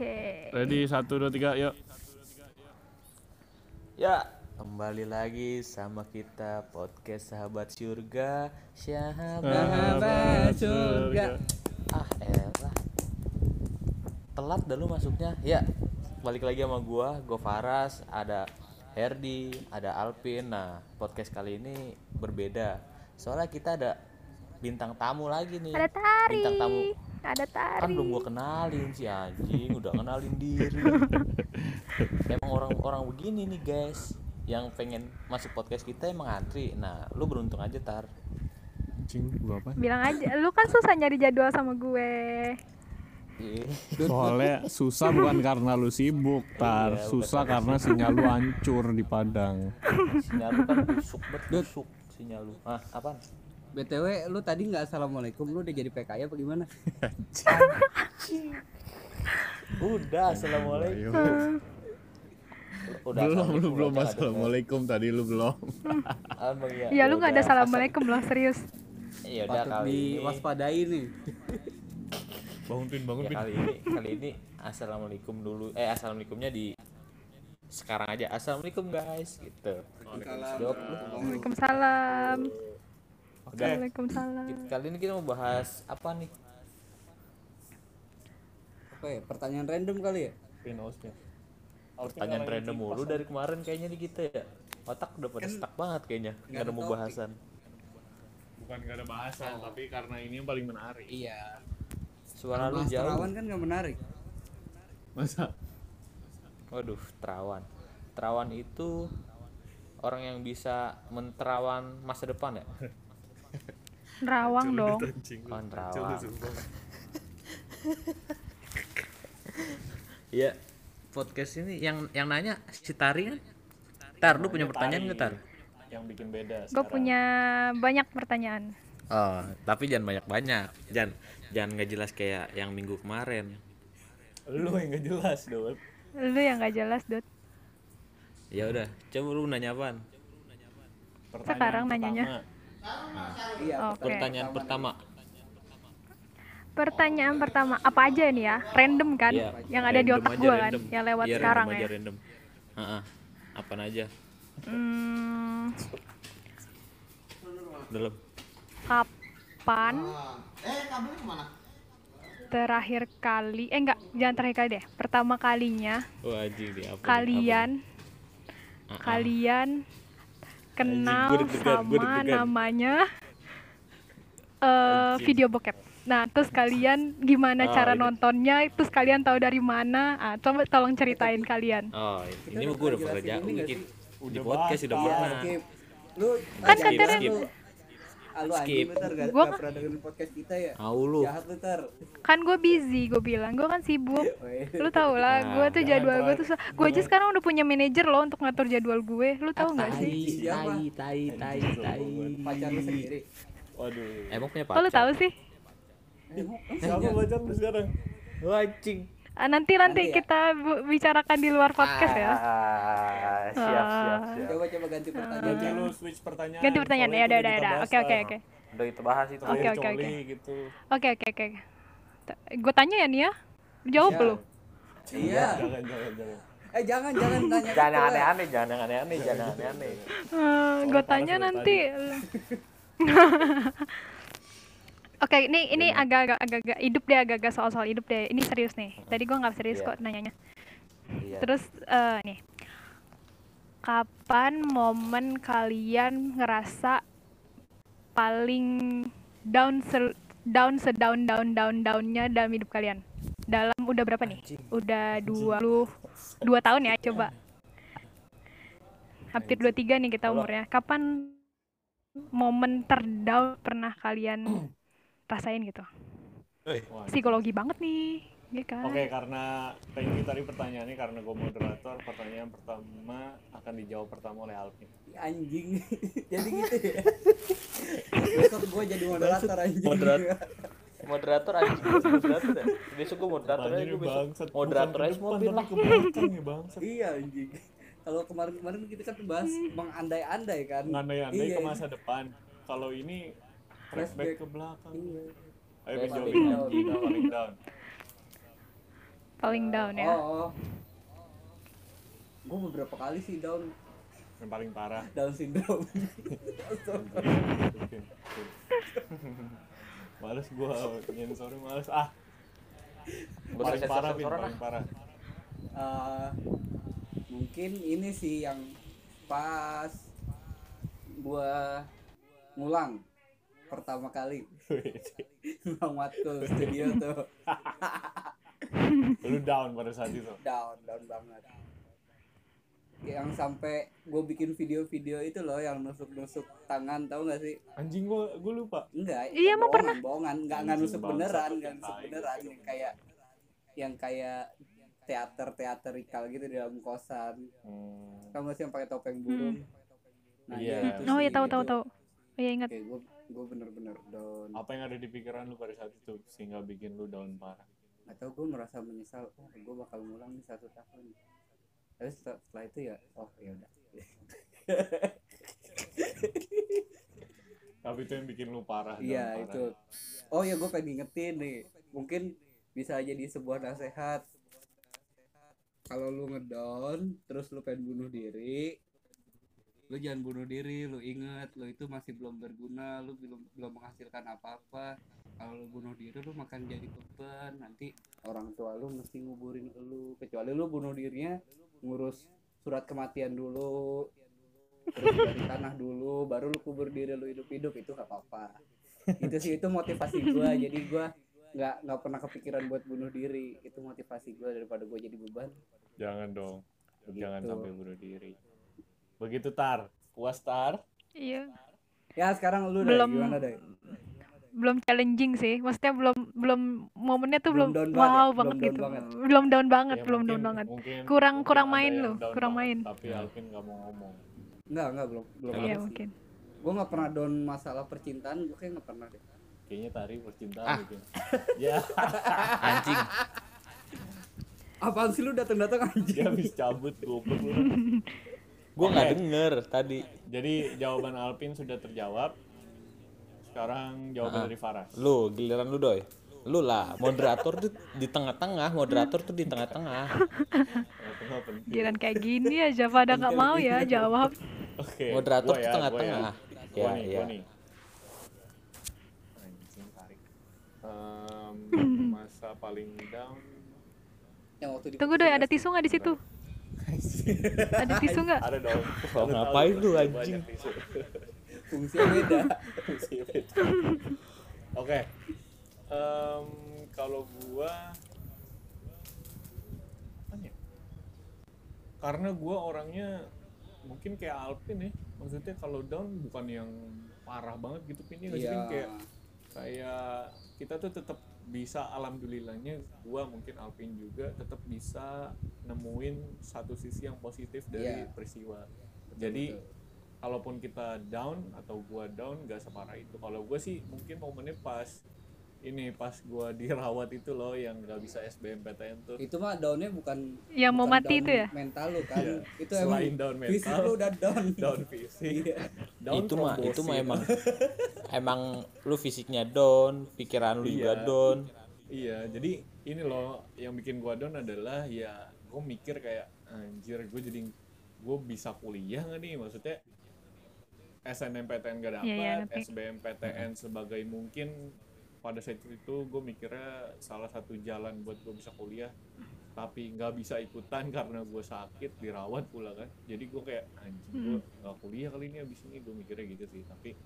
Oke. Ready satu dua tiga yuk. Ya, kembali lagi sama kita podcast Sahabat Surga. Sahabat surga. Ah, elah. Telat dah lu masuknya. Ya, balik lagi sama gua, gua Faras, ada Herdi, ada Alvin. Nah, podcast kali ini berbeda. Soalnya kita ada bintang tamu lagi nih. Ada Tari. Bintang tamu. Ada Tari. Kan belum gua kenalin si anjing, udah kenalin diri. emang orang-orang begini nih guys yang pengen masuk podcast kita emang antri nah lu beruntung aja tar Anjing gua apa? Bilang aja, lu kan susah nyari jadwal sama gue. Ih, Soalnya susah bukan karena lu sibuk, tar. Iya, susah karena sinyal lu hancur di Padang. sinyal lu kan busuk bet busuk sinyal lu ah apaan BTW lu tadi nggak assalamualaikum lu udah jadi PKI apa gimana? udah assalamualaikum. Udah belum, lu belum assalamualaikum tadi lu belum. Abang, iya. Ya lu nggak ada assalamualaikum loh, serius. iya udah Patut kali ini. diwaspadai nih. Bangun pin, bangun ya kali ini kali ini assalamualaikum dulu. Eh assalamualaikumnya di sekarang aja. Assalamualaikum guys gitu. Jawab lu Waalaikumsalam. kali ini kita mau bahas apa nih Apa ya? Pertanyaan random kali ya? Pin, awas, pin. pertanyaan random mulu dari kemarin kayaknya di kita ya otak udah pada stuck banget kayaknya nggak ada mau bahasan Bukan gak ada bahasan, tapi karena ini yang paling menarik. Iya. suara lu jauh Terawan kan nggak menarik. Masa? waduh terawan terawan itu orang yang bisa menterawan masa depan ya Rawang dong. Oh terawan Iya podcast ini yang yang nanya si Tari kan? Tar lu punya pertanyaan nggak Tar? Yang bikin beda Gue punya banyak pertanyaan. oh tapi jangan banyak banyak jangan jangan nggak jelas kayak yang minggu kemarin. Lu yang gak jelas, Dot. Lu yang gak jelas, Dot. ya udah coba lu nanya apaan? Sekarang nanyanya. Iya. Oke. pertanyaan pertama Pertanyaan pertama, apa aja nih ya? Random kan? Iya, yang ada di otak gua kan, yang lewat Iya, sekarang random ya. aja, random. Heeh. Apaan aja? Hmm, Belum. kapan terakhir kali eh enggak jangan terakhir kali deh pertama kalinya Wah, anjing di apa? kalian Apa nih? kalian kenal gua deg-degan, gua sama deg-degan. namanya eh video bokep. Nah terus kalian gimana Oh, cara ini. nontonnya? Terus kalian tahu dari mana? Ah, coba tolong ceritain kalian. Oh, ini udah gue udah pernah jauh? Di podcast udah Iya, pernah. Lu Kan katanya- anjing Skip. lu tar gak, Gua gak pernah dengerin podcast kita ya? Tahu lu. Jahat lu tar. kan gue busy gue bilang gue kan sibuk Weh. lu tau lah Nah, gue tuh jadwal gue tuh gue aja sekarang udah punya manajer loh untuk ngatur jadwal gue lu tau nggak sih Tai, Siapa? tai, tai, tai, tai. Pacar lu sendiri. Waduh. Emang punya kok lu pacar? tahu sih Siapa pacar lu sekarang? Wah, anjing. Ah, nanti nanti Nanti ya. kita bicarakan di luar podcast ya Ah, siap, siap, siap. Coba coba ganti pertanyaan. Ganti lu switch pertanyaan. ganti pertanyaan ya udah udah udah oke oke oke Udah kita bahas itu. Oke, Kayak oke, oke. gitu. oke oke oke gue tanya ya nih ya Lu jawab Iya. lu Iya. Jangan, jangan, jangan. Eh jangan jangan tanya. Jangan gitu lah. aneh-aneh, jangan aneh-aneh, jangan aneh-aneh. gue tanya nanti Oke, ini ini agak-agak agak-agak hidup deh, agak-agak soal-soal hidup deh. Ini serius nih. Tadi gua nggak serius Iya. kok nanyanya. Iya. Terus eh, nih, kapan momen kalian ngerasa paling down se down sedown down down downnya dalam hidup kalian? Dalam udah berapa nih? Udah 22 tahun ya, coba. Hampir 23 nih kita umurnya. Kapan momen terdown pernah kalian rasain gitu? Psikologi banget nih, ya kan? Oke, karena thank you tadi pertanyaannya karena gue moderator, pertanyaan pertama akan dijawab pertama oleh Alvin. Anjing. jadi gitu ya. Besok gua jadi moderator anjing. Moderator. Moderator anjing, moderator ya. Besok gue moderator aja gue besok. Moderator aja mobil lah. ya bangsat. Iya anjing. Kalau kemarin-kemarin kita kan bahas mengandai-andai kan. Ngandai-andai Iya. ke masa depan. Kalau ini flashback ke belakang. Iya. Ayo Flashback jawab down. paling down. Paling down ya. Oh. Gue beberapa kali sih down Yang paling parah. down syndrome. males gua nyensor males ah. Paling parah, Pin, paling parah. Eh, mungkin ini sih yang pas gua ngulang pertama kali. Ngulang matkul studio tuh. Lu down pada saat itu. down down banget. Yang sampai gue bikin video-video itu loh yang nusuk-nusuk tangan tahu nggak sih? Anjing gua gua lupa. enggak Iya, emang bohongan bohongan nggak nggak nusuk beneran nggak nusuk beneran. Yang kayak yang kayak teater teaterikal gitu di dalam kosan. Hmm. kamu sih yang pakai topeng burung? Nah Iya. itu Oh iya tahu tahu tahu. Oh iya ingat. Oke, gue gue bener-bener down. Apa yang ada di pikiran lu pada saat itu sehingga bikin lu down parah? Atau gue merasa menyesal, oh gue bakal ngulang nih satu tahun. Tapi setelah, setelah itu ya, oh ya udah. Tapi itu yang bikin lu parah. Iya itu. Oh ya gue pengen ngingetin nih, mungkin bisa jadi sebuah nasihat. Kalau lu ngedown, terus lu pengen bunuh diri, lu jangan bunuh diri, lu inget, lu itu masih belum berguna, lu belum belum menghasilkan apa-apa. Kalau lu bunuh diri, lu makan jadi beban, nanti orang tua lu mesti nguburin lu. Kecuali lu bunuh dirinya ngurus surat kematian dulu, terus dari tanah dulu, baru lu kubur diri lu hidup-hidup itu gak apa-apa. Itu sih itu motivasi gua, jadi gua nggak nggak pernah kepikiran buat bunuh diri. Itu motivasi gua daripada gua jadi beban. Jangan dong. Jangan Gitu. sampai bunuh diri. Begitu Tar. Puas Tar? Iya. Ya sekarang lu deh, Belum gimana deh? belum challenging sih. Maksudnya belum belum momennya tuh Belum belum, down banget wow ya? banget Belum down gitu. banget. Belum down banget, Ya, belum mungkin- down banget. mungkin- Kurang- mungkin kurang main lu, kurang banget, main. Tapi Alvin nggak mau ngomong. Enggak, enggak belum belum Iya, Iya banget mungkin. Gua nggak pernah down masalah percintaan, gua kayak nggak pernah deh. Kayaknya Tari percintaan Ah. mungkin. ya, Anjing. Apaan sih lu datang-datang anjing? dia habis cabut goblok lu. Gua nggak denger tadi. Jadi jawaban Alvin sudah terjawab. Sekarang jawaban Ah. dari Faras. Lu giliran lu doy. Lu lah moderator tuh di tengah-tengah, moderator tuh di tengah-tengah. Giliran kayak gini aja pada nggak mau ya jawab. Oke. Moderator gua tuh ya, tengah-tengah. Gua ya, Ya, ya. tarik. Em, masa paling down Yang waktu di Tunggu doi, ada tisu nggak di situ? Ada tisu nggak? ada dong. Oh, ngapain lu, anjing? tisu. fungsinya beda. Oke. Em, kalau gua apa ya? Karena gua orangnya mungkin kayak Alvin ya. Maksudnya kalau down bukan yang parah banget gitu Pin ya nggak sih, Iya. Kayak kayak kita tuh tetap bisa alhamdulillahnya gua mungkin Alvin juga tetap bisa nemuin satu sisi yang positif dari Iya. peristiwa. Jadi betul. kalaupun kita down atau gua down gak separah itu. Kalau gua sih mungkin momennya pas ini pas gua dirawat itu loh yang nggak bisa SBMPTN tuh. Itu mah downnya bukan Yang mau bukan mati itu ya? Mental lu kan. Iya. Itu Selain emang down fisik mental, lu udah down. down fisik, Iya. down itu mah itu mah emang emang lu fisiknya down, pikiran lu juga Iya. down. Iya, jadi ini loh yang bikin gua down adalah ya gue mikir kayak anjir gue jadi gue bisa kuliah nggak nih maksudnya SNMPTN gak dapat, Iya, iya, ngerti. SBMPTN sebagai mungkin pada saat itu gue mikirnya salah satu jalan buat gue bisa kuliah tapi nggak bisa ikutan karena gue sakit dirawat pula kan jadi gue kayak anjing gue nggak kuliah kali ini abis ini gue mikirnya gitu sih tapi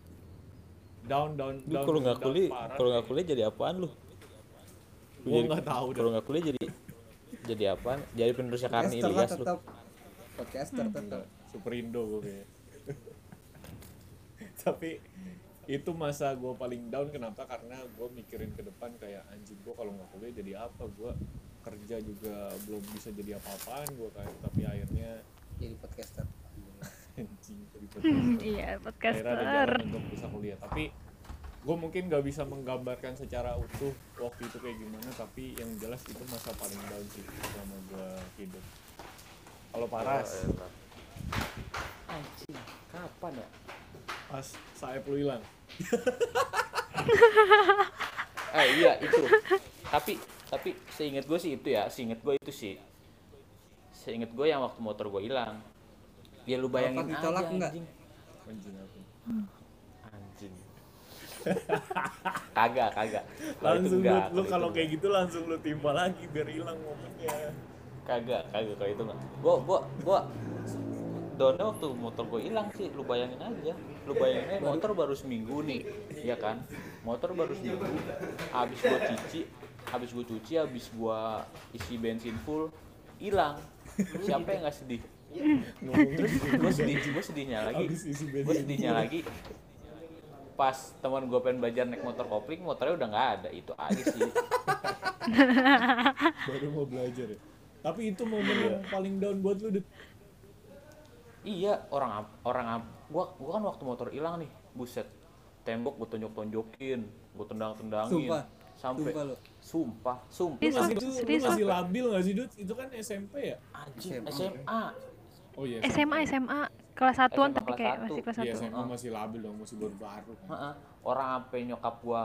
down down Lu down kalau nggak down kuliah, kalau nggak kuliah jadi apaan lu? Gue nggak tahu Kalau nggak kuliah jadi jadi apaan? Jadi penerusnya Karni Ilyas lu. tetap. Podcaster tetap. Enggak, Superindo gue kayak. Tapi itu masa gue paling down kenapa? Karena gue mikirin ke depan kayak anjing gue kalau nggak kuliah jadi apa? Gue kerja juga belum bisa jadi apa-apaan gue kayak tapi akhirnya Jadi podcaster. anjing jadi podcaster. Iya, akhirnya ada podcaster. jalan untuk bisa kuliah tapi gue mungkin nggak bisa menggambarkan secara utuh waktu itu kayak gimana tapi yang jelas itu masa paling down sih selama gue hidup kalau Paras Anjing, kapan ya? pas saya lu hilang Eh iya itu. Tapi tapi seinget gue sih itu ya. Seinget gue itu sih. Seinget gue yang waktu motor gue hilang. Ya lu bayangin pas aja enggak? anjing. Anjing. Anjing kagak. Kagak langsung lu, enggak, lu kalau kayak gitu langsung lu timpa lagi biar hilang momennya kagak kagak kalau itu enggak gua gua gua downnya waktu motor gue hilang sih. Lu bayangin aja. Lu bayangin aja motor baru seminggu nih ya kan? Motor baru seminggu habis gua cuci habis gua cuci habis gua isi bensin full hilang. Siapa yang nggak sedih? Terus gue sedih gue sedihnya lagi. Gue sedihnya lagi. Pas teman gue pengen belajar naik motor kopling motornya udah nggak ada. Itu aja sih. Baru mau belajar ya. Tapi itu momen yang paling down buat lu Dit. Iya, orang orang gua gua kan waktu motor hilang nih, buset. Tembok gua tonjok-tonjokin, gua tendang-tendangin. Sumpah. Sampai Sumpah lu. sumpah, sumpah. lu masih Lu? masih labil gak sih Dut? itu kan SMP ya Anjing, SMA. SMA. oh iya SMA SMA kelas satuan tapi kayak satu. masih kelas Iya satu SMA masih labil dong masih baru baru Heeh. Orang sampai nyokap gua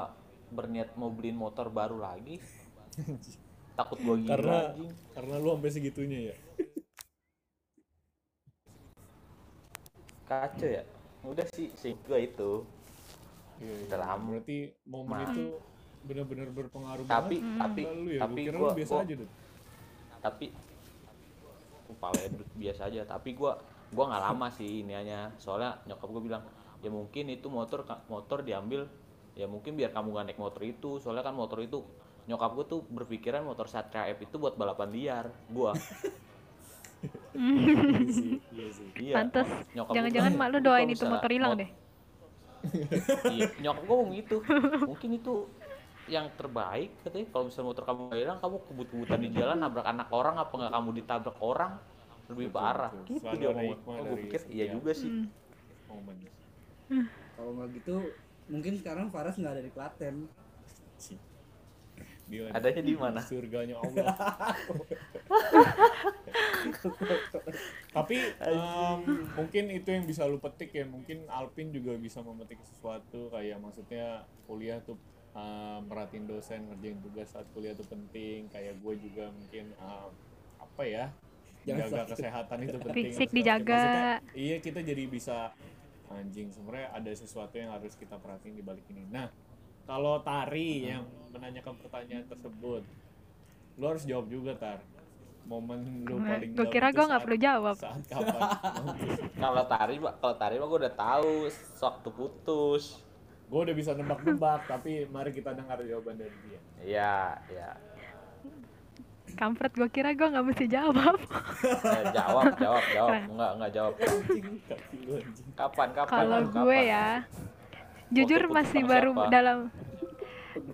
berniat mau beliin motor baru lagi. Takut gua gila karena karena lu sampai segitunya ya Kacau ya. Udah sih, sih gua itu. Iya, iya. Lama. berarti momen Ma- itu benar-benar berpengaruh Tapi banget tapi sama lu ya tapi lu biasa gua- aja Dut tapi kepala biasa aja tapi gua gua nggak lama sih iniannya soalnya nyokap gua bilang ya mungkin itu motor motor diambil ya mungkin biar kamu gak naik motor itu soalnya kan motor itu nyokap gua tuh berpikiran motor Satria F itu buat balapan liar gua iya sih iya sih iya Pantes. Jangan-jangan mak lu "Lu doain itu motor hilang mot- deh. iya nyokap gua ngomong gitu mungkin itu yang terbaik katanya kalau misalnya motor kamu hilang kamu kebut-kebutan di jalan nabrak anak orang apa nggak kamu ditabrak orang lebih Betul, parah betul. gitu Selalu dia ngomong oh, gue pikir iya juga sih Hmm. Kalau nggak gitu mungkin sekarang Faras nggak ada di Klaten. Dia adanya di mana? Surganya Allah. Tapi em, mungkin itu yang bisa lu petik ya. Mungkin Alpin juga bisa memetik sesuatu. Kayak maksudnya kuliah tuh em, merhatiin dosen ngerjain tugas saat kuliah tuh penting. Kayak gue juga mungkin em, apa ya Jangan jaga sakit. kesehatan itu penting. Fisik dijaga. maksudnya, iya kita jadi bisa anjing. Sebenarnya ada sesuatu yang harus kita perhatiin di balik ini. Nah kalau Tari yang menanyakan pertanyaan tersebut lu harus jawab juga Tar. Momen lu paling Gue kira gue nggak saat- perlu jawab. saat kapan? Kalau tari kalau tari mah gue udah tahu waktu putus. Gue udah bisa nebak-nebak tapi mari kita dengar jawaban dari dia. Iya iya. Kampret gue kira gue nggak mesti jawab. Eh, jawab jawab jawab. Enggak enggak jawab. Kapan kapan Kalau Kapan? gue ya, jujur masih baru siapa? dalam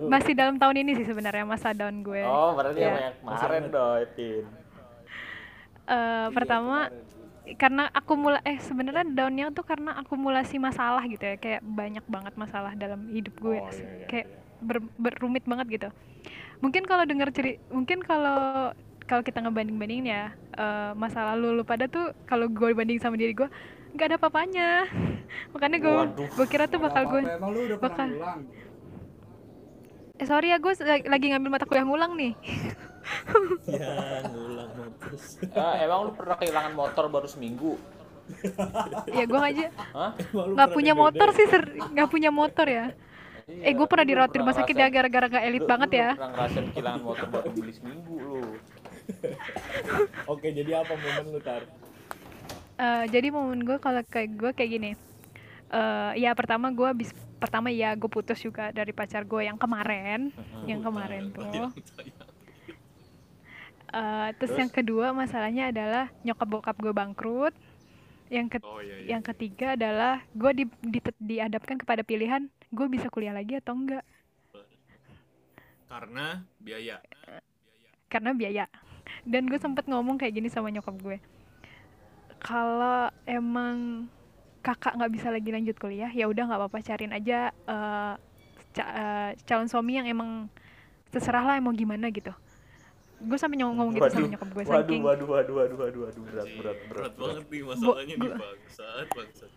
masih dalam tahun ini sih sebenarnya masa down gue. oh berarti Iya. yang kemarin dong Tin Eh, pertama karena akumula eh sebenarnya downnya tuh karena akumulasi masalah gitu ya kayak banyak banget masalah dalam hidup gue Oh, iya, iya, kayak iya. ber- berumit banget gitu mungkin kalau denger ceri mungkin kalau kalau kita ngebanding bandingin ya eh, masa lalu lu pada tuh kalau gue banding sama diri gue nggak ada papanya. Makanya gue gue kira tuh bakal gue Emang lu udah pernah bakal- ngulang? eh sorry ya gue lagi ngambil mata kuliah ngulang nih. Ya ngulang mampus. Eh, emang lu pernah kehilangan motor baru seminggu? Ya gue aja nggak punya motor sih ser- nggak punya motor ya. Eh gue pernah dirawat di rumah sakit ya gara-gara gak elit Lu- banget lu ya. pernah ngerasain kehilangan motor baru beli seminggu lu. Oke jadi apa momen lu Tar Eh, jadi momen gue kalau kayak gue kayak gini. Eh ya pertama gue habis pertama ya gue putus juga dari pacar gue yang kemarin, yang kemarin tuh. Eh, terus, yang kedua masalahnya adalah nyokap bokap gue bangkrut. Yang ke- oh iya, iya. yang ketiga adalah gue di, di- dihadapkan kepada pilihan gue bisa kuliah lagi atau enggak karena biaya karena biaya. Dan gue sempet ngomong kayak gini sama nyokap gue. Kalau emang kakak nggak bisa lagi lanjut kuliah, ya udah nggak apa-apa cariin aja eh, ca- eh, calon suami yang emang terserah lah mau gimana gitu. Gue sampai nyong- ngomong gitu sama nyokap gue waduh, saking waduh, waduh, waduh, waduh, waduh, berat, berat, berat, berat. nih masalahnya nih, bangsat bangsat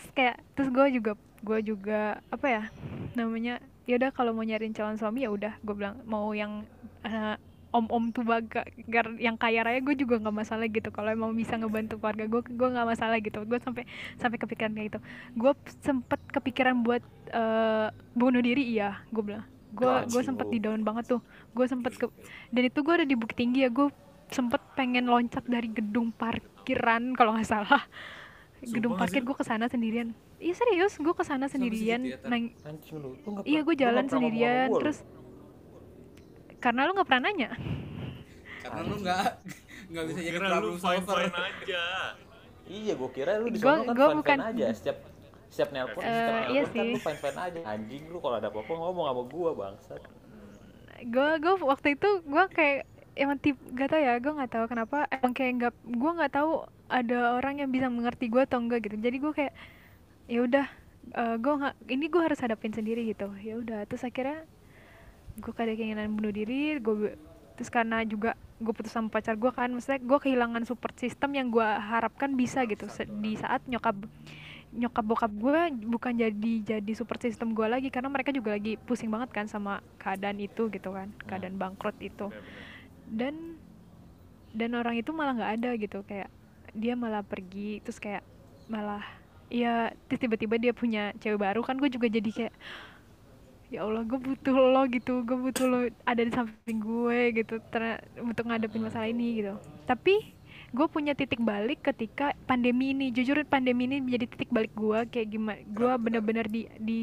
terus kayak terus gue juga gue juga apa ya namanya ya udah kalau mau nyariin calon suami ya udah gue bilang mau yang eh, om-om tua ga- gar- yang kaya raya gue juga nggak masalah gitu. Kalau emang bisa ngebantu keluarga gue gue nggak masalah gitu. Gue sampai sampai kepikiran kayak gitu. Gue sempet kepikiran buat eh, bunuh diri iya gue bilang. Gue gue sempet di down banget tuh. Gue sempet ke dan itu gue ada di bukit tinggi ya. Gue sempet pengen loncat dari gedung parkiran kalau nggak salah. Gedung Sumpah nggak parkir gue ke sana sendirian. Iya serius gue ke sana sendirian ya, nang- iya gue jalan sendirian terus karena lu nggak pernah nanya karena lu nggak nggak bisa jadi problem solver aja. Iya, gua kira lu di Gua- sana kan gua fine bukan- aja setiap setiap nelpon, Eh, setiap iya kan sih. lu fine fine aja. Anjing lu kalau ada apa-apa ngomong sama gua bangsat. gue gue waktu itu gue kayak emang tip gak tau ya gue nggak tahu kenapa emang kayak nggak gue nggak tahu ada orang yang bisa mengerti gue atau enggak gitu jadi gue kayak ya udah gue nggak ini gue harus hadapin sendiri gitu ya udah terus akhirnya gue ada keinginan bunuh diri gue terus karena juga gue putus sama pacar gue kan maksudnya gue kehilangan support system yang gue harapkan bisa gitu. Di saat nyokap nyokap bokap gue bukan jadi jadi support system gue lagi karena mereka juga lagi pusing banget kan sama keadaan itu gitu kan keadaan bangkrut itu. Bener-bener. dan dan orang itu malah nggak ada gitu kayak dia malah pergi terus kayak malah ya tiba-tiba dia punya cewek baru kan gue juga jadi kayak ya Allah gue butuh lo gitu gue butuh lo ada di samping gue gitu ter- untuk ngadepin masalah ini gitu. Tapi gue punya titik balik ketika pandemi ini jujur pandemi ini menjadi titik balik gue kayak gimana gue bener-bener di di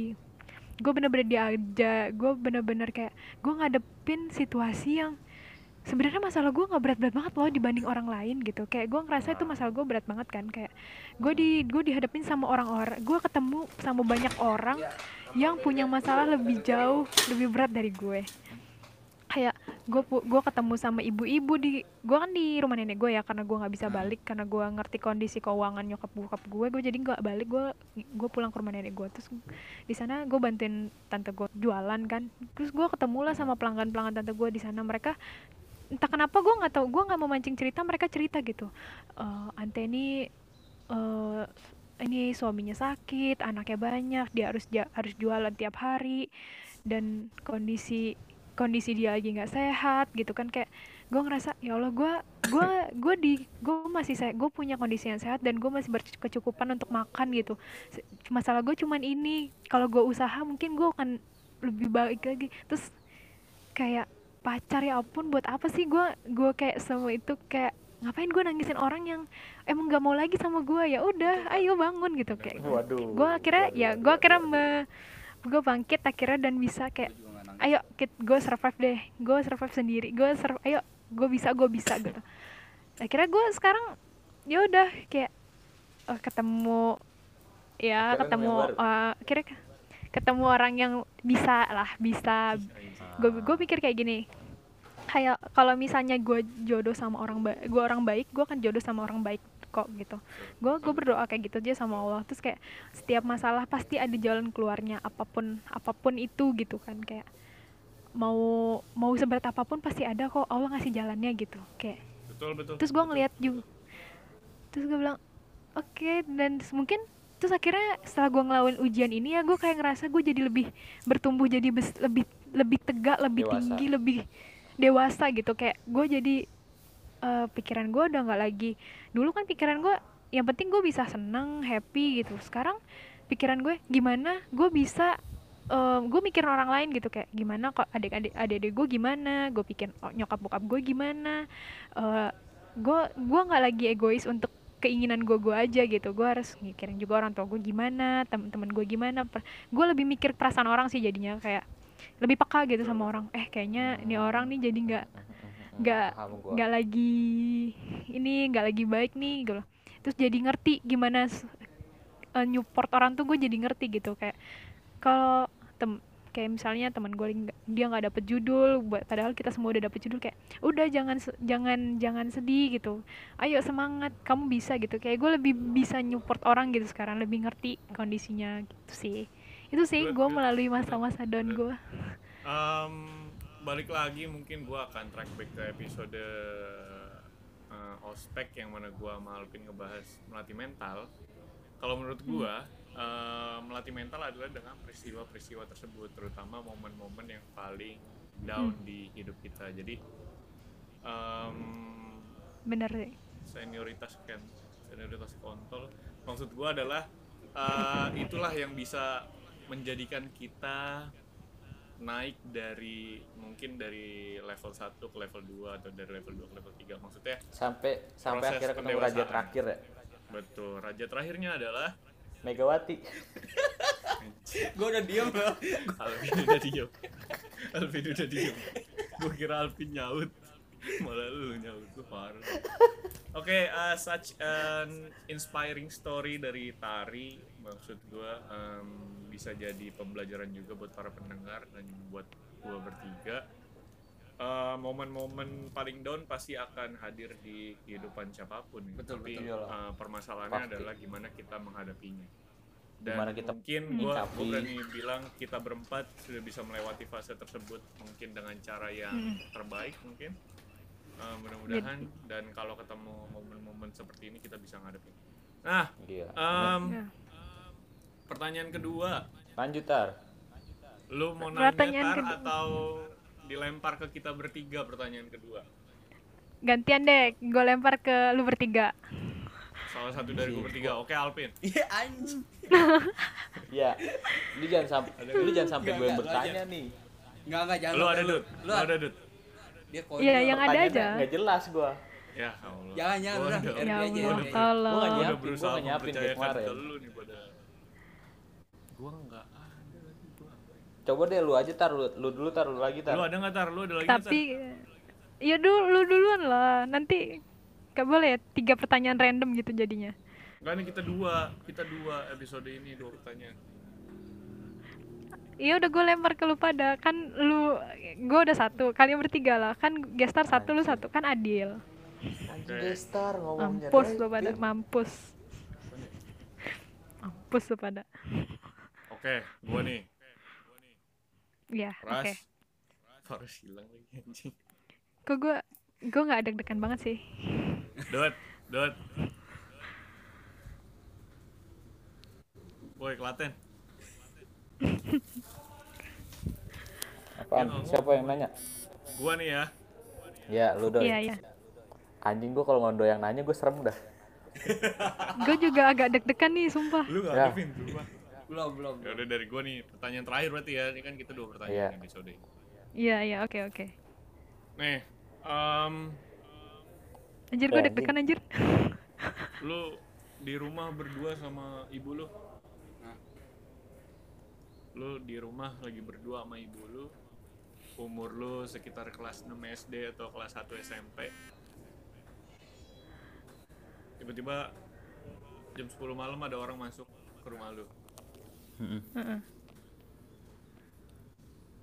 gue bener-bener diajak gue bener-bener kayak gue ngadepin situasi yang sebenarnya masalah gue nggak berat-berat banget loh dibanding orang lain gitu. Kayak gue ngerasa itu masalah gue berat banget kan. Kayak gue di gue dihadapin sama orang-orang gue ketemu sama banyak orang yang punya masalah lebih jauh lebih berat dari gue. Kayak gue gue ketemu sama ibu-ibu di gue kan di rumah nenek gue ya karena gue nggak bisa balik karena gue ngerti kondisi keuangan nyokap bokap gue gue jadi nggak balik gue gue pulang ke rumah nenek gue terus di sana gue bantuin tante gue jualan kan. Terus gue ketemu lah sama pelanggan pelanggan tante gue di sana. Mereka entah kenapa gue nggak tahu gue nggak mau mancing cerita mereka cerita gitu. "Eh, ante ini eh, ini suaminya sakit anaknya banyak dia harus ja- harus jualan tiap hari dan kondisi kondisi dia lagi nggak sehat gitu kan kayak gue ngerasa ya Allah gue gue gue di gue masih saya gue punya kondisi yang sehat dan gue masih berkecukupan untuk makan gitu. Masalah gue cuman ini kalau gue usaha mungkin gue akan lebih baik lagi. Terus kayak pacar ya ampun buat apa sih gue gue kayak semua itu kayak ngapain gue nangisin orang yang emang nggak mau lagi sama gue ya udah ayo bangun gitu. Kayak gue akhirnya ya gue akhirnya me- gue bangkit akhirnya dan bisa kayak ayo gue survive deh gue survive sendiri gue sur- ayo gue bisa gue bisa gitu. Akhirnya gue sekarang ya udah kayak eh, ketemu ya ketemu yang baru. Ketemu orang yang bisa lah bisa. Gue gue pikir kayak gini kayak kalau misalnya gue jodoh sama orang gue orang baik gue akan jodoh sama orang baik kok gitu. Gue gue berdoa kayak gitu aja sama Allah. Terus kayak setiap masalah pasti ada jalan keluarnya apa pun apa pun itu gitu kan. Kayak mau mau seberat apa pun pasti ada kok Allah ngasih jalannya gitu kayak. Betul betul. terus gue ngeliat juga terus gue bilang oke dan s- mungkin terus akhirnya setelah gue ngelawan ujian ini ya gue kayak ngerasa gue jadi lebih bertumbuh jadi bes- lebih lebih tegak lebih Dewasa. tinggi lebih dewasa gitu. Kayak gue jadi eh, pikiran gue udah nggak lagi. Dulu kan pikiran gue yang penting gue bisa senang happy gitu. Sekarang pikiran gue gimana gue bisa gue mikirin orang lain gitu. Kayak gimana kok adik-adik adik-adik gue gimana gue pikir oh, nyokap bokap gue gimana. Eh gue gue nggak lagi egois untuk keinginan gue gue aja gitu. Gue harus mikirin juga orang tua gue gimana teman-teman gue gimana. Gue lebih mikir perasaan orang sih jadinya kayak lebih peka gitu sama orang. Eh kayaknya ini orang nih jadi nggak nggak nggak lagi ini nggak lagi baik nih gitu terus jadi ngerti gimana eh, nyupport orang tuh gue jadi ngerti gitu. Kayak kalau tem kayak misalnya teman gue dia nggak dapet judul padahal kita semua udah dapet judul kayak udah jangan jangan jangan sedih gitu. Ayo semangat kamu bisa gitu. Kayak gue lebih bisa nyupport orang gitu sekarang lebih ngerti kondisinya gitu sih. Itu sih gue melalui masa-masa down gue Em, balik lagi mungkin gua akan track back ke episode uh, ospek yang mana gua sama Alvin ngebahas melatih mental. Kalau menurut gua eh, melatih mental adalah dengan peristiwa-peristiwa tersebut terutama momen-momen yang paling down di hidup kita. Jadi em, bener deh senioritas kan senioritas kontol. Maksud gua adalah eh, itulah yang bisa menjadikan kita naik dari mungkin dari level 1 ke level 2 atau dari level 2 ke level 3 maksudnya sampai sampai akhirnya ketemu raja terakhir ya betul. Raja terakhirnya adalah Megawati. Gue udah diem loh. Alvin udah diem. Alvin udah diem. Gue kira Alvin nyaut. Malah lu nyaut tuh parah. Oke uh, such an inspiring story dari Tari. Maksud gue um, bisa jadi pembelajaran juga buat para pendengar dan buat gue bertiga Uh, momen-momen paling down pasti akan hadir di kehidupan siapa pun. Betul, tapi betul. uh, permasalahannya Pasti. adalah gimana kita menghadapinya dan Gimana kita mungkin gue berani bilang kita berempat sudah bisa melewati fase tersebut mungkin dengan cara yang Mm. terbaik mungkin Uh, mudah-mudahan dan kalau ketemu momen-momen seperti ini kita bisa ngadepin nah gila um, Ya. pertanyaan kedua lanjut tar lu mau nanya tar kedua. atau dilempar ke kita bertiga pertanyaan kedua. Gantian deh gue lempar ke lu bertiga. Salah satu dari gue bertiga. Oke Alvin iya anjing. Ya lu jangan sampai lu jangan sampai gue bertanya nih. Nggak nggak jangan lu ada dud lu ada. dud dia konyol Iya, yang ada aja. nggak jelas gua. Ya Allah. Jangan, jangan, udah. Ya Allah ya. Gua nggak tolong Gua udah nyiapin, gua nggak nyiapin kemarin. ke lu nih pada gua nggak ada lagi gua coba deh lu aja tar lu, lu dulu tar lu lagi tar. Lu ada nggak tar? Lu ada lagi Tar? tapi ya dulu lu duluan lah. Nanti gak boleh ya tiga pertanyaan random gitu jadinya. Nggak nih kita dua. Kita dua episode ini dua pertanyaan. Iya udah gue lempar ke lu pada. Kan lu gue udah satu. Kalian bertiga lah. Kan gestar satu lu satu. Kan adil. Gestar ngomongnya. Mampus lu pada mampus. Mampus lu pada. Oke gua nih ya Ras oke. Hilang lagi anjing. Kok gue gue nggak deg-degan banget sih. Dot, dot. Boy, Klaten. apaan? Ya, siapa yang nanya? Gua nih ya. ya lu dong iya iya. Anjing gua kalau ngondo yang nanya gua serem dah. Gue juga agak deg-degan nih sumpah. Lu gak Ya. ada Vin, sumpah. Belum belum Ya udah dari gua nih, pertanyaan terakhir berarti ya. Ini kan kita dua Iya. pertanyaan episode. iya iya oke oke Nih, em, anjir gue Eh, deg-degan anjir lu di rumah berdua sama ibu lu. Nah. Lu di rumah lagi berdua sama ibu lu. Umur lu sekitar kelas 6 SD atau kelas 1 SMP. Tiba-tiba jam 10 malam ada orang masuk ke rumah lu. Heeh.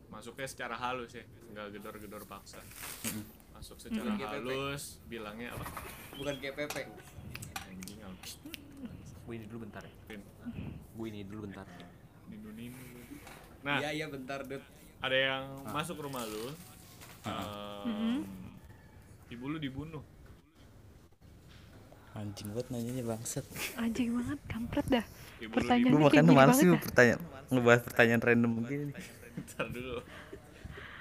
Masuknya secara halus ya, nggak gedor-gedor paksa. Masuk secara Mm. halus, bilangnya apa? bukan KPP Anjing gue ini dulu bentar ya. Gue ini dulu bentar. Nah, iya iya bentar dud ada yang masuk rumah lu em, ibu lu dibunuh Anjing banget nanyanya bangsat. anjing banget kampret dah. Ibu Pertanyaan- kayak makanya gini banget sih pertanyaan ngebahas pertanyaan random begini. dibunuh Ntar dulu.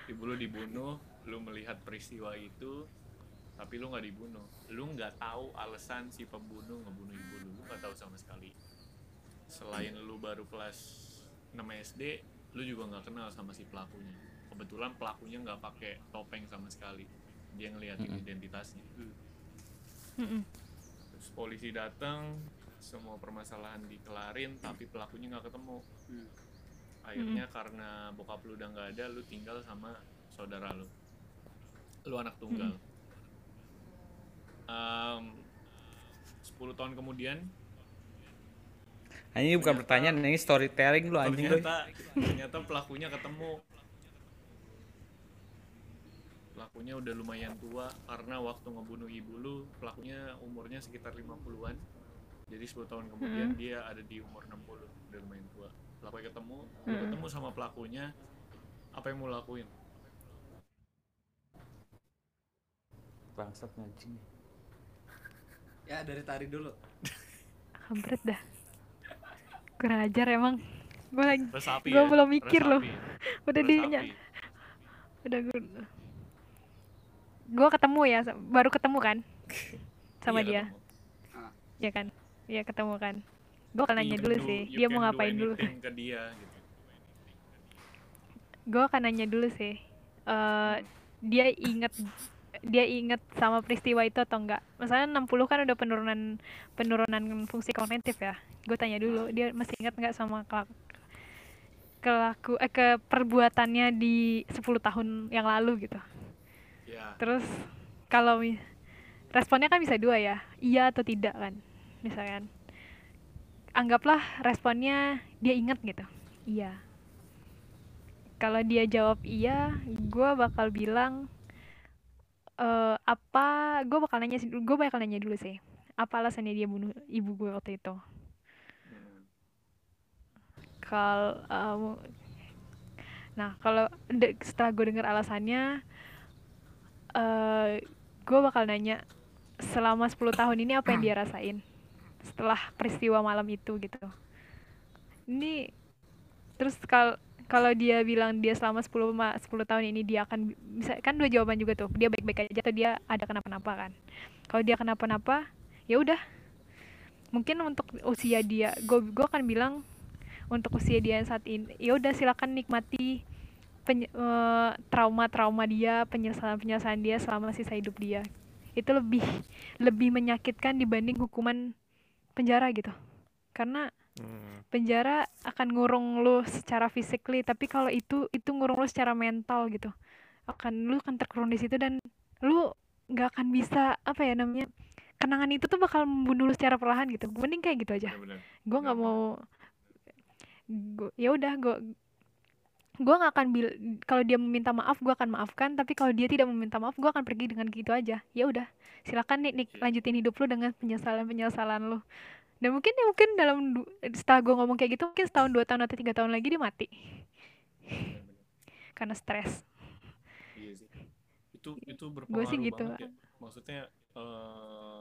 Ibu lu dibunuh lu melihat peristiwa itu tapi lu nggak dibunuh. Lu nggak tahu alasan si pembunuh ngebunuh ibu lu. Lu nggak tahu sama sekali. Selain lu baru kelas 6 SD lu juga nggak kenal sama si pelakunya. Kebetulan pelakunya nggak pakai topeng sama sekali. Dia ngeliatin identitasnya. Mm-mm. Terus polisi datang, semua permasalahan dikelarin, tapi pelakunya nggak ketemu. Hmm. Akhirnya karena bokap lu udah nggak ada, lu tinggal sama saudara lu. Lu anak tunggal. Em, 10 tahun kemudian, Anjing ini bukan pertanyaan, ini storytelling lu anjing lu. ternyata ternyata pelakunya ketemu. Pelakunya udah lumayan tua karena waktu ngebunuh ibu lu, pelakunya umurnya sekitar 50-an. Jadi 10 tahun kemudian dia ada di umur 60, udah lumayan tua. Pelakunya ketemu, lu ketemu sama pelakunya, apa yang mau lakuin? bangsat anjing ya dari tari dulu kampret dah kurang ajar emang gue lagi Gua ya? belum mikir loh. Udah dinya udah gue gue ketemu ya baru ketemu kan? Sama Iya, dia. ketemu. ya kan? Iya ketemu kan? Gue akan nanya dulu do- sih. Dia mau ngapain dulu? ke dia gitu. gue akan nanya dulu sih. Eh dia inget dia inget sama peristiwa itu atau enggak? Misalnya 60 kan udah penurunan penurunan fungsi kognitif ya? Gue tanya dulu dia masih ingat nggak sama kelaku, kelaku eh ke perbuatannya di 10 tahun yang lalu gitu Ya, terus kalau responnya kan bisa dua ya iya atau tidak kan misalkan. Anggaplah responnya dia inget gitu iya. Kalau dia jawab iya gue bakal bilang eh apa gue bakal nanya gue bakal nanya dulu sih apa alasannya dia bunuh ibu gue waktu itu? Kalau em, nah kalau setelah gue dengar alasannya eh gue bakal nanya selama 10 tahun ini apa yang dia rasain setelah peristiwa malam itu gitu? Ini terus kalau kalau dia bilang dia selama 10 ma- 10 tahun ini dia akan bi- bisa kan dua jawaban juga tuh dia baik-baik aja atau dia ada kenapa-napa kan? Kalau dia kenapa-napa ya udah. Mungkin untuk usia dia gue gue akan bilang untuk usia dia saat ini ya udah silakan nikmati eh, trauma-trauma dia penyesalan-penyesalan dia selama sisa hidup dia. Itu lebih lebih menyakitkan dibanding hukuman penjara gitu. Karena penjara akan ngurung lu secara physically tapi kalau itu itu ngurung lu secara mental gitu. Akan lu akan terkurung di situ dan lu nggak akan bisa apa ya namanya kenangan itu tuh bakal membunuh lu secara perlahan gitu. Mending kayak gitu aja. Benar-benar. gue nggak Benar. mau ya udah gue gue nggak akan bil kalau dia meminta maaf gue akan maafkan tapi kalau dia tidak meminta maaf gue akan pergi dengan gitu aja ya udah silakan nih, nik lanjutin hidup lu dengan penyesalan penyesalan lu dan mungkin ya mungkin dalam setelah gue ngomong kayak gitu mungkin setahun dua tahun atau tiga tahun lagi dia mati karena stres Iya sih. Itu itu Gua berpengaruh sih gitu. banget ya. Maksudnya eh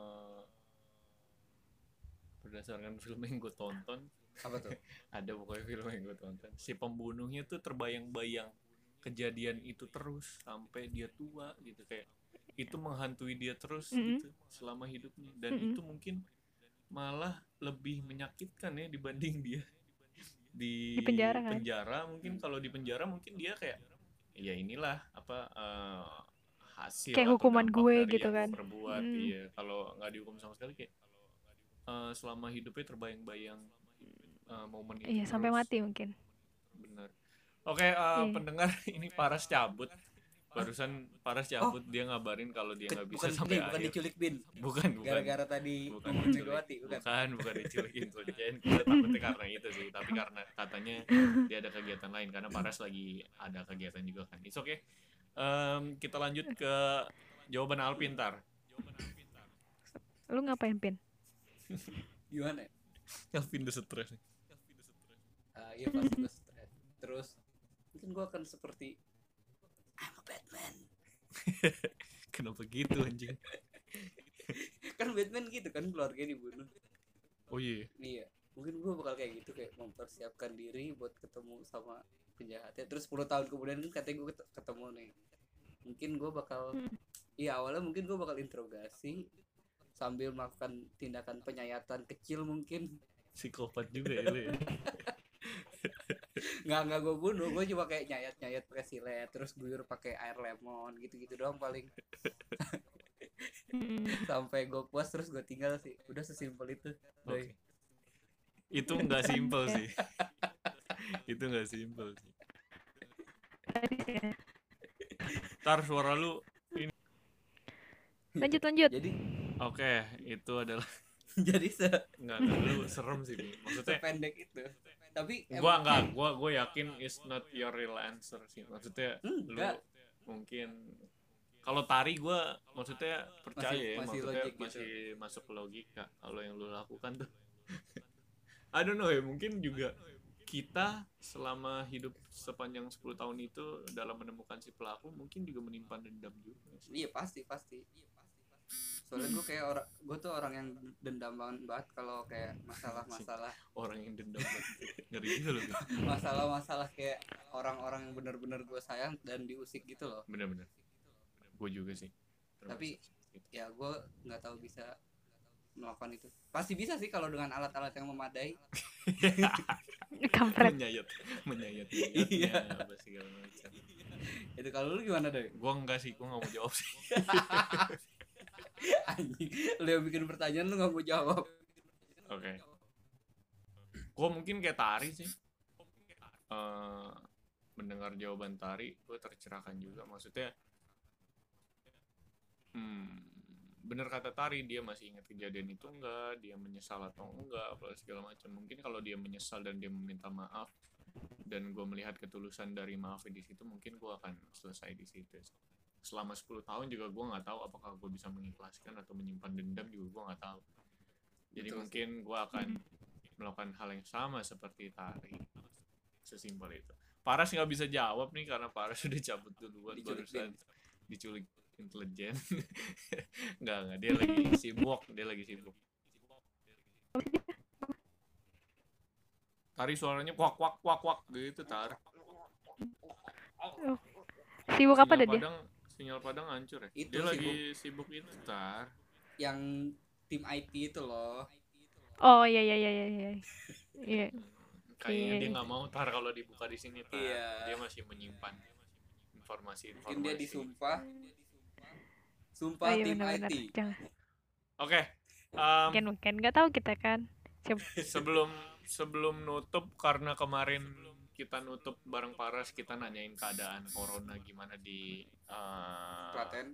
berdasarkan film yang gue tonton, apa tuh ada pokoknya film yang gue tonton. Si pembunuhnya tuh terbayang-bayang kejadian itu terus sampai dia tua gitu kayak itu menghantui dia terus Mm-mm. gitu selama hidupnya dan Mm-mm. itu mungkin malah lebih menyakitkan ya dibanding dia di, Di penjara kan? penjara mungkin kalau di penjara mungkin dia kayak ya inilah apa eh, hasil Kayak hukuman gue gitu kan. perbuat Mm. iya kalau nggak dihukum sama sekali kayak eh, selama hidupnya terbayang-bayang eh, momen itu iya sampai mati mungkin. Bener. Oke eh, Iya. pendengar ini Paras cabut. Barusan Paras cabut dia ngabarin kalau dia nggak bisa bukan sampai bukan akhir. diculik bin. Bukan bukan. Gara-gara tadi bukan. Megawati bukan. Bukan bukan diculikin Diculikin. kita takutnya karena itu sih. Tapi karena katanya dia ada kegiatan lain karena Paras lagi ada kegiatan juga kan. It's okay. Em, kita lanjut ke jawaban Alpin tar lu ngapain pin gimana? Ya? Alpin udah stres nih. Ah, iya pasti gue stres. Terus mungkin gue akan seperti I'm a Batman. Kenapa gitu anjing? Kan Batman gitu kan keluarganya dibunuh. Oh iya. Iya. Mungkin gue bakal kayak gitu kayak mempersiapkan diri buat ketemu sama penjahatnya. Terus 10 tahun kemudian kan katanya gue ketemu nih. Mungkin gue bakal Hmm. iya awalnya mungkin gue bakal interogasi sambil melakukan tindakan penyayatan kecil mungkin psikopat juga ya lu ya nggak nggak gue bunuh gue cuma kayak nyayat nyayat pakai silet terus guyur pakai air lemon gitu gitu doang paling Mm-mm. sampai gue puas terus gue tinggal sih udah sesimpel itu. Oke. itu nggak simple sih itu nggak simple sih ya. tar suara lu lanjut lanjut jadi oke itu adalah jadi se nggak nggak, lu serem sih maksudnya sependek itu tapi gua emang- nggak gua gua yakin is not your real answer sih maksudnya lu Enggak. mungkin kalau tari gua maksudnya percaya Masih- ya masih maksudnya logik gitu. masih masuk ke logika kalau yang lu lakukan tuh I don't know ya mungkin juga kita selama hidup sepanjang 10 tahun itu dalam menemukan si pelaku mungkin juga menyimpan dendam juga sih. iya pasti pasti soalnya gue kayak orang gue tuh orang yang dendam banget banget kalau kayak masalah-masalah. Orang yang dendam banget. ngeri juga loh masalah-masalah kayak orang-orang yang bener-bener gue sayang dan diusik gitu loh. Bener-bener. Gue juga sih. Termasuk Tapi- seperti itu. ya gue nggak tahu bisa melakukan itu. Pasti bisa sih kalau dengan alat-alat yang memadai. Kampret. menyayat. Menyayat. Iya. itu kalau lu gimana deh gue enggak sih gue nggak mau jawab sih anjing. Lu yang bikin pertanyaan lu nggak mau jawab. Oke. Gue mungkin kayak tari sih. Eh, mendengar jawaban tari gue tercerahkan juga. Maksudnya hmm, bener kata tari dia masih ingat kejadian itu enggak dia menyesal atau enggak apa segala macam. Mungkin kalau dia menyesal dan dia meminta maaf dan gue melihat ketulusan dari maafnya di situ mungkin gue akan selesai di situ selama 10 tahun juga gue nggak tahu apakah gue bisa mengikhlaskan atau menyimpan dendam juga gue nggak tahu. Jadi Betul mungkin gue akan melakukan hal yang sama seperti tari. Sesimpel itu. Paras nggak bisa jawab nih karena Paras sudah cabut duluan Diculik barusan. Diculik intelijen. Nggak nggak. Dia lagi sibuk dia lagi sibuk. Tari suaranya kuak kuak kuak kuak gitu tar. Sibuk apa dah sinyal dia? Sinyal Padang hancur ya Itu dia sibuk. lagi sibuk itu tar yang tim IT itu loh Oh iya iya iya iya. iya. Iya. kayaknya dia Oke. nggak mau tar kalau dibuka di sini tar Iya. dia masih menyimpan informasi-informasi mungkin dia disumpah Oh sumpah iya tim. IT Jangan. oke em, Mungkin mungkin nggak tahu kita kan. Sebelum sebelum nutup karena kemarin kita nutup bareng Paras kita nanyain keadaan corona gimana di eh, Klaten.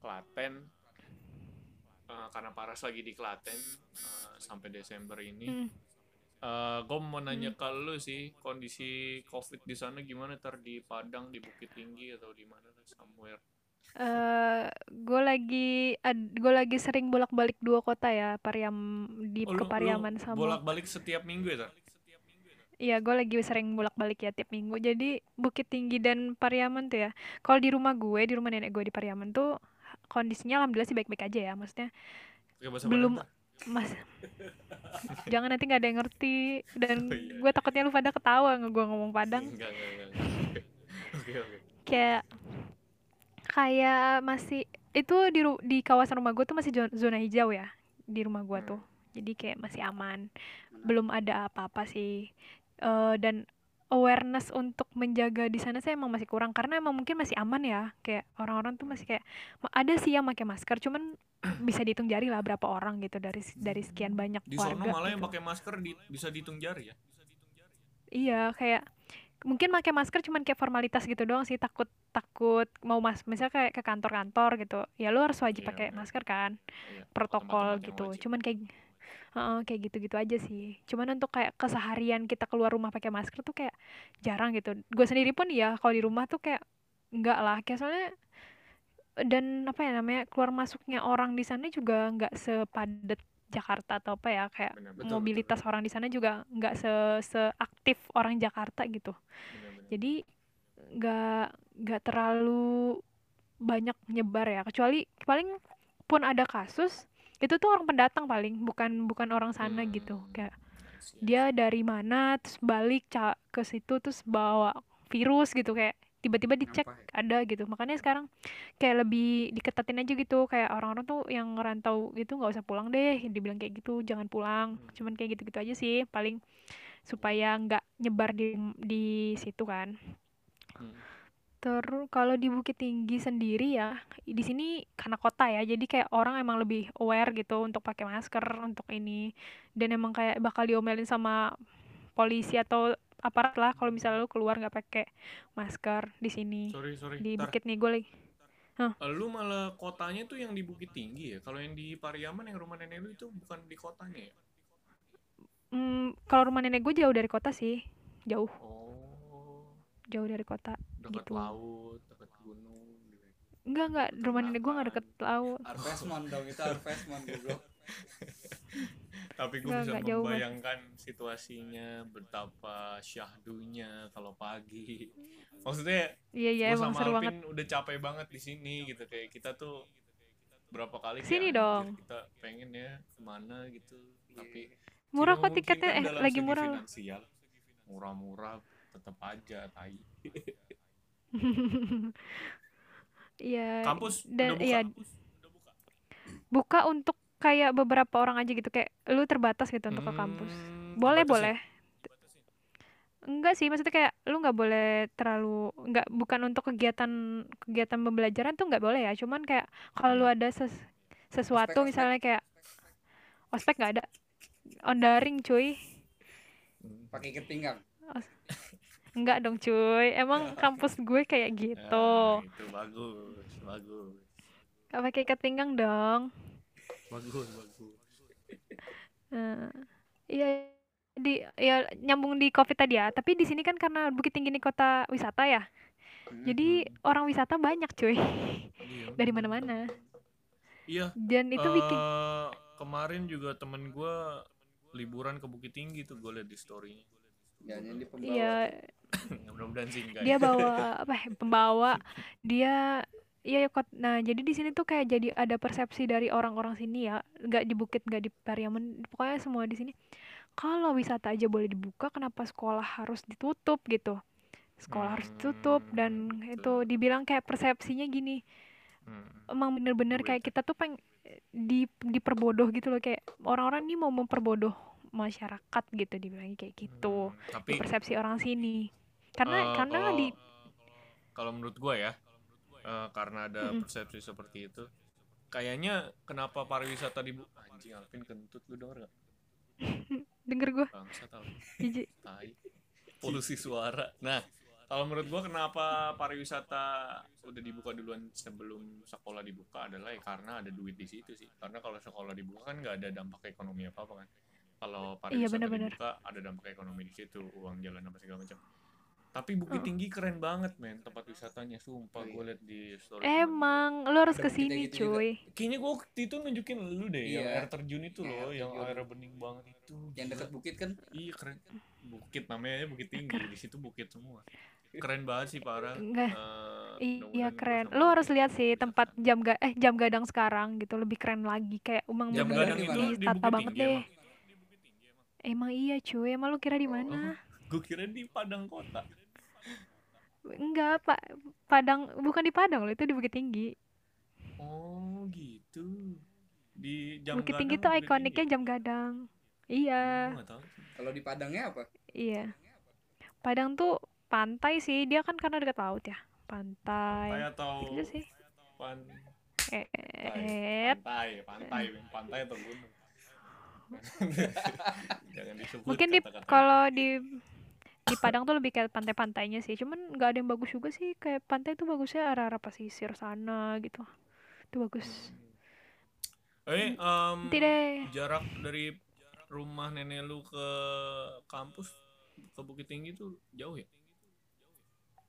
Klaten. Eh, karena Paras lagi di Klaten eh, sampai Desember ini. Hmm. gue mau nanya ke lu sih kondisi covid di sana gimana? Ter di Padang di Bukit Tinggi atau di mana lah, somewhere? Eh, gue lagi gue lagi sering bolak-balik dua kota ya, Pariam di Oh, ke Pariaman sama. bolak-balik setiap minggu ya ter Iya, gue lagi sering bolak-balik ya tiap minggu. Jadi Bukit Tinggi dan Pariaman tuh ya. Kalau di rumah gue, di rumah nenek gue di Pariaman tuh kondisinya alhamdulillah sih baik-baik aja ya. Maksudnya belum mas jangan nanti nggak ada yang ngerti dan Oh, iya. gue takutnya lu pada ketawa gue ngomong Padang. enggak enggak enggak, Kayak kayak masih itu di ru- di kawasan rumah gue tuh masih zo- zona hijau ya di rumah gue Hmm. tuh. Jadi kayak masih aman. Belum ada apa-apa sih. Eh, dan awareness untuk menjaga di sana saya emang masih kurang karena emang mungkin masih aman ya kayak orang-orang tuh masih kayak ada sih yang pakai masker cuman bisa dihitung jari lah berapa orang gitu dari dari sekian banyak di warga malah yang gitu. pakai masker di- bisa dihitung jari ya Iya, kayak mungkin pakai masker cuman kayak formalitas gitu doang sih, takut takut mau mas misalnya kayak ke kantor-kantor gitu. Ya lu harus wajib Iya, pakai benar. masker kan, Iya, protokol yang gitu. Cuman kayak Heeh, kayak gitu-gitu aja sih. Cuman untuk kayak keseharian kita keluar rumah pakai masker tuh kayak jarang gitu. Gue sendiri pun ya kalau di rumah tuh kayak enggak lah. Kayak soalnya dan apa ya namanya keluar masuknya orang di sana juga nggak sepadat Jakarta atau apa ya kayak Benar, betul, mobilitas orang di sana juga nggak se seaktif orang Jakarta gitu benar-benar. jadi nggak nggak terlalu banyak nyebar ya kecuali paling pun ada kasus itu tuh orang pendatang paling bukan bukan orang sana gitu Hmm. kayak I see, I dia dari mana terus balik ca- ke situ terus bawa virus gitu kayak tiba-tiba dicek Apa ya? ada gitu makanya sekarang kayak lebih diketatin aja gitu kayak orang-orang tuh yang ngerantau gitu nggak usah pulang deh dibilang kayak gitu jangan pulang Hmm. cuman kayak gitu-gitu aja sih paling supaya nggak nyebar di di situ kan Hmm. Terus kalau di Bukit Tinggi sendiri ya di sini karena kota ya jadi kayak orang emang lebih aware gitu untuk pakai masker untuk ini. Dan emang kayak bakal diomelin sama polisi atau aparat lah kalau misalnya lu keluar nggak pakai masker di sini. Sorry sorry di Tar, Bukit nih gue lagi. Lu malah kotanya tuh yang di Bukit Tinggi ya? Kalau yang di Pariaman yang rumah nenek lu itu bukan di kotanya ya? Hmm, kalau rumah nenek gue jauh dari kota sih jauh. Oh. Jauh dari kota dekat Gitu. laut dekat gunung gitu. enggak. enggak rumah nenek gue nggak deket laut. Harvestman dong itu Harvestman goblok tapi gue bisa jauh, Mas. membayangkan situasinya betapa syahdunya kalau pagi. Maksudnya iya iya gue emang sama seru Alvin banget. udah capek banget di sini gitu. Kayak kita tuh berapa kali Sini "Anjir, dong." kita pengen ya ke mana gitu. Tapi Murah kok tiketnya, memungkinkan eh, lagi murah. murah-murah tetap aja tai Iya. kampus dan udah buka iya buka untuk kayak beberapa orang aja gitu kayak lu terbatas gitu untuk ke kampus. Hmm, Boleh terbatas ya? boleh. Enggak sih, maksudnya kayak lu nggak boleh terlalu nggak bukan untuk kegiatan kegiatan pembelajaran tuh nggak boleh ya. Cuman kayak kalau lu ada ses- sesuatu Ospek, ospek. misalnya kayak ospek nggak ada on daring cuy. Hmm. pakai ikat pinggang Enggak dong cuy. Emang kampus gue kayak gitu. Ah, itu bagus bagus. Gak pakai ikat pinggang dong. bagus bagus. Eh, Iya di ya nyambung di covid tadi ya. Tapi di sini kan karena Bukit Tinggi ini kota wisata ya. Jadi orang wisata banyak cuy. Iya, dari mana-mana. Iya. Dan itu bikin eh, kemarin juga temen gua liburan ke Bukit Tinggi tuh gue liat di storynya di pembawa iya. mudah-mudahan sih enggak. Dia bawa apa ya, pembawa. Dia iya ya kot. Nah jadi di sini tuh kayak jadi ada persepsi dari orang-orang sini ya. Nggak di Bukit nggak di Pariaman. Pokoknya semua di sini kalau wisata aja boleh dibuka kenapa sekolah harus ditutup? gitu. Sekolah harus ditutup dan Hmm, itu dibilang kayak persepsinya gini. Hmm. emang bener-bener kayak kita tuh peng di diperbodoh gitu loh. Kayak orang-orang ini mau memperbodoh masyarakat gitu dibilangnya kayak gitu. Hmm, tapi persepsi orang sini. Karena eh, karena kalau, di kalau menurut gua ya eh, karena ada Mm-mm. persepsi seperti itu kayaknya kenapa pariwisata di Bu- anjing Alvin kentut lu denger gak denger gue jijik. Tai. Polusi suara. Nah kalau menurut gua kenapa pariwisata udah dibuka duluan sebelum sekolah dibuka adalah ya karena ada duit di situ sih. Karena kalau sekolah dibuka kan nggak ada dampak ekonomi apa apa kan kalau pariwisata Iya, benar-benar. dibuka ada dampak ekonomi di situ uang jalan apa segala macam tapi Bukit Tinggi keren banget men tempat wisatanya sumpah Oh, iya. gue liat di story emang lu harus Ada ke bukitnya sini gitu juga. cuy kayaknya gue waktu itu nunjukin lu deh yang Iya. air terjun itu Yang loh air yang airnya bening banget itu yang dekat bukit kan Iya keren. Bukit namanya Bukit Tinggi. Di situ bukit semua. Keren banget sih parah. enggak Eh, iya keren lu harus lihat sih tempat jam ga eh jam gadang sekarang gitu lebih keren lagi kayak emang Jam gadang itu di wisata Bukit banget Tinggi deh emang. Emang iya cuy emang lu kira di Oh, mana Gue kira di Padang Kota. enggak pak Padang bukan di Padang loh itu di Bukit Tinggi Oh gitu. Di jam Bukit Tinggi tuh ikoniknya jam gadang iya sih. kalau di Padangnya apa Iya. Padang tuh pantai sih, dia kan karena dekat laut ya. Pantai. Pantai atau Itu sih. pan Eh, pantai, pantai, pantai atau gunung. Jangan disebut mungkin di kalau di di Padang tuh lebih kayak pantai-pantainya sih. Cuman nggak ada yang bagus juga sih. Kayak pantai tuh bagusnya arah-arah pesisir sana gitu. Itu bagus. Eh, em, Nanti deh. jarak dari rumah nenek lu ke kampus ke Bukit Tinggi tuh jauh ya?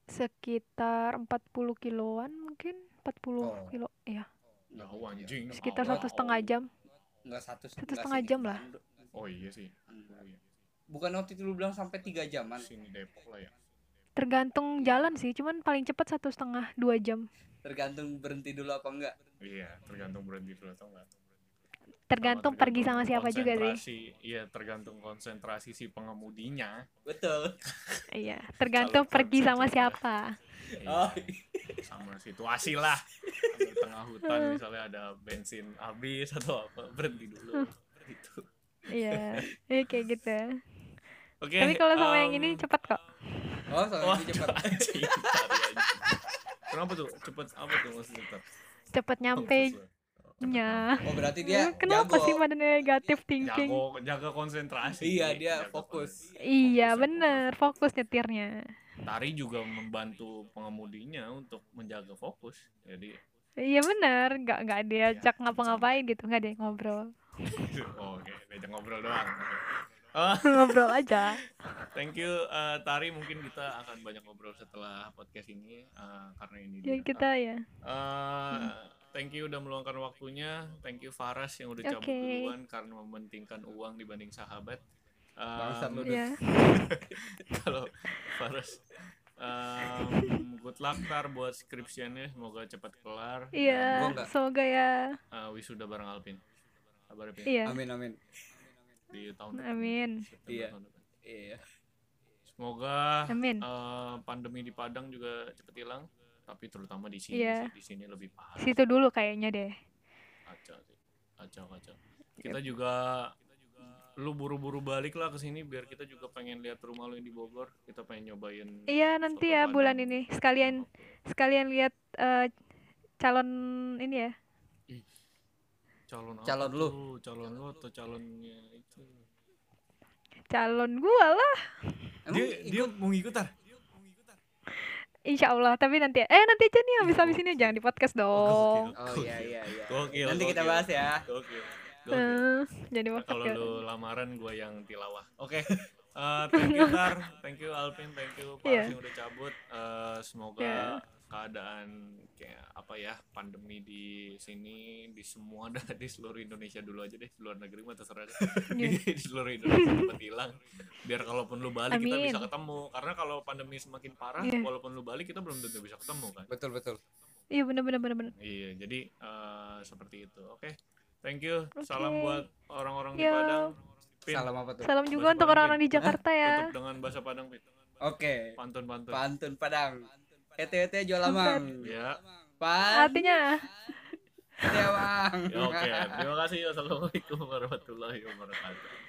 Sekitar 40 kiloan mungkin. 40 Oh. kilo. Jauh anjing. Sekitar satu setengah jam. Nggak satu Satu setengah jam lah. Oh iya sih. Oh, iya. bukan waktu itu lu bilang sampai tiga jaman Sini Depok lah ya. Tergantung jalan sih. Cuman paling cepat satu setengah dua jam. tergantung berhenti dulu apa enggak Iya, tergantung berhenti dulu atau enggak. Tergantung pergi sama siapa juga sih. Iya, tergantung konsentrasi si pengemudinya. betul Iya, tergantung pergi sama siapa. oh Iya, sama situasi lah. Di tengah hutan misalnya ada bensin habis atau apa, berhenti dulu. Gitu. Iya, iya kayak gitu. Oke. Tapi kalau sama yang em, ini cepet kok. oh soalnya Wah, ini cepat. Kenapa tuh? Cepet apa tuh maksudnya? Tar? Cepet nyampe Fokus nya. oh berarti dia Kenapa jago sih pada negatif thinking? Jago, jaga konsentrasi. Iya, dia Jaga fokus. konsentrasi. Iya, Fokus, bener, fokus nyetirnya. Tari juga membantu pengemudinya untuk menjaga fokus. Jadi, Iya bener, nggak nggak diajak Iya, ngapa-ngapain gitu, nggak yang ngobrol. oh, oke, diajak ngobrol doang. Ah, ngobrol aja. thank you eh, Tari. Mungkin kita akan banyak ngobrol setelah podcast ini eh, karena ini Ya kita ya. Eh, thank you udah meluangkan waktunya. Thank you Faras yang udah cabut Oke. duluan karena mementingkan uang dibanding sahabat. Eh, lu. Iya. kalau Faras Em, good luck tar buat skripsiannya semoga cepat kelar Iya, nggak. semoga ya. Eh, wisuda bareng Alpin kabar Pin Iya. Amin amin. di tahun depan Amin. Iya. Iya. semoga Amin. eh, pandemi di Padang juga cepet hilang tapi terutama di sini sih. di sini lebih parah Situ dulu kayaknya deh. kacau sih kacau kacau kita juga lu buru-buru balik lah ke sini biar kita juga pengen lihat rumah lu yang di Bogor kita pengen nyobain Iya, nanti ya bulan ini sekalian sekalian lihat eh, calon ini ya. calon apa Calon lu. tuh? calon lu atau calonnya itu Calon gua lah. Emang dia dia mau ngikut tar Insya Allah, tapi nanti eh nanti aja nih habis habis ini jangan di podcast dong. Oh iya iya iya. Gokil, Nanti kita bahas ya. Gokil. Gokil. Eh, jadi Nah, kalau ya. lu lamaran gue yang tilawah oke Eh, thank you Tar thank you Alvin thank you Pak Iya. yang udah cabut Eh, semoga Iya. Keadaan kayak apa ya pandemi di sini di semua di seluruh Indonesia dulu aja deh di luar negeri mah terserah deh. Iya. di seluruh Indonesia cepat hilang biar kalaupun lu balik kita Amin. bisa ketemu karena kalau pandemi semakin parah Iya. walaupun lu balik kita belum tentu bisa ketemu kan Betul betul. Iya bener bener bener bener. Iya, jadi eh, seperti itu. Oke, thank you. Oke. Salam buat orang-orang di. Padang. Pin, Salam apa tuh? Salam juga bahasa untuk orang-orang di Jakarta ya. Tutup dengan bahasa Padang, Pin. Oke. Pantun-pantun. Pantun Padang. ETT Jolamang. Ya, Pan. Artinya Tiawang. ya oke. Terima kasih. Wassalamualaikum warahmatullahi wabarakatuh.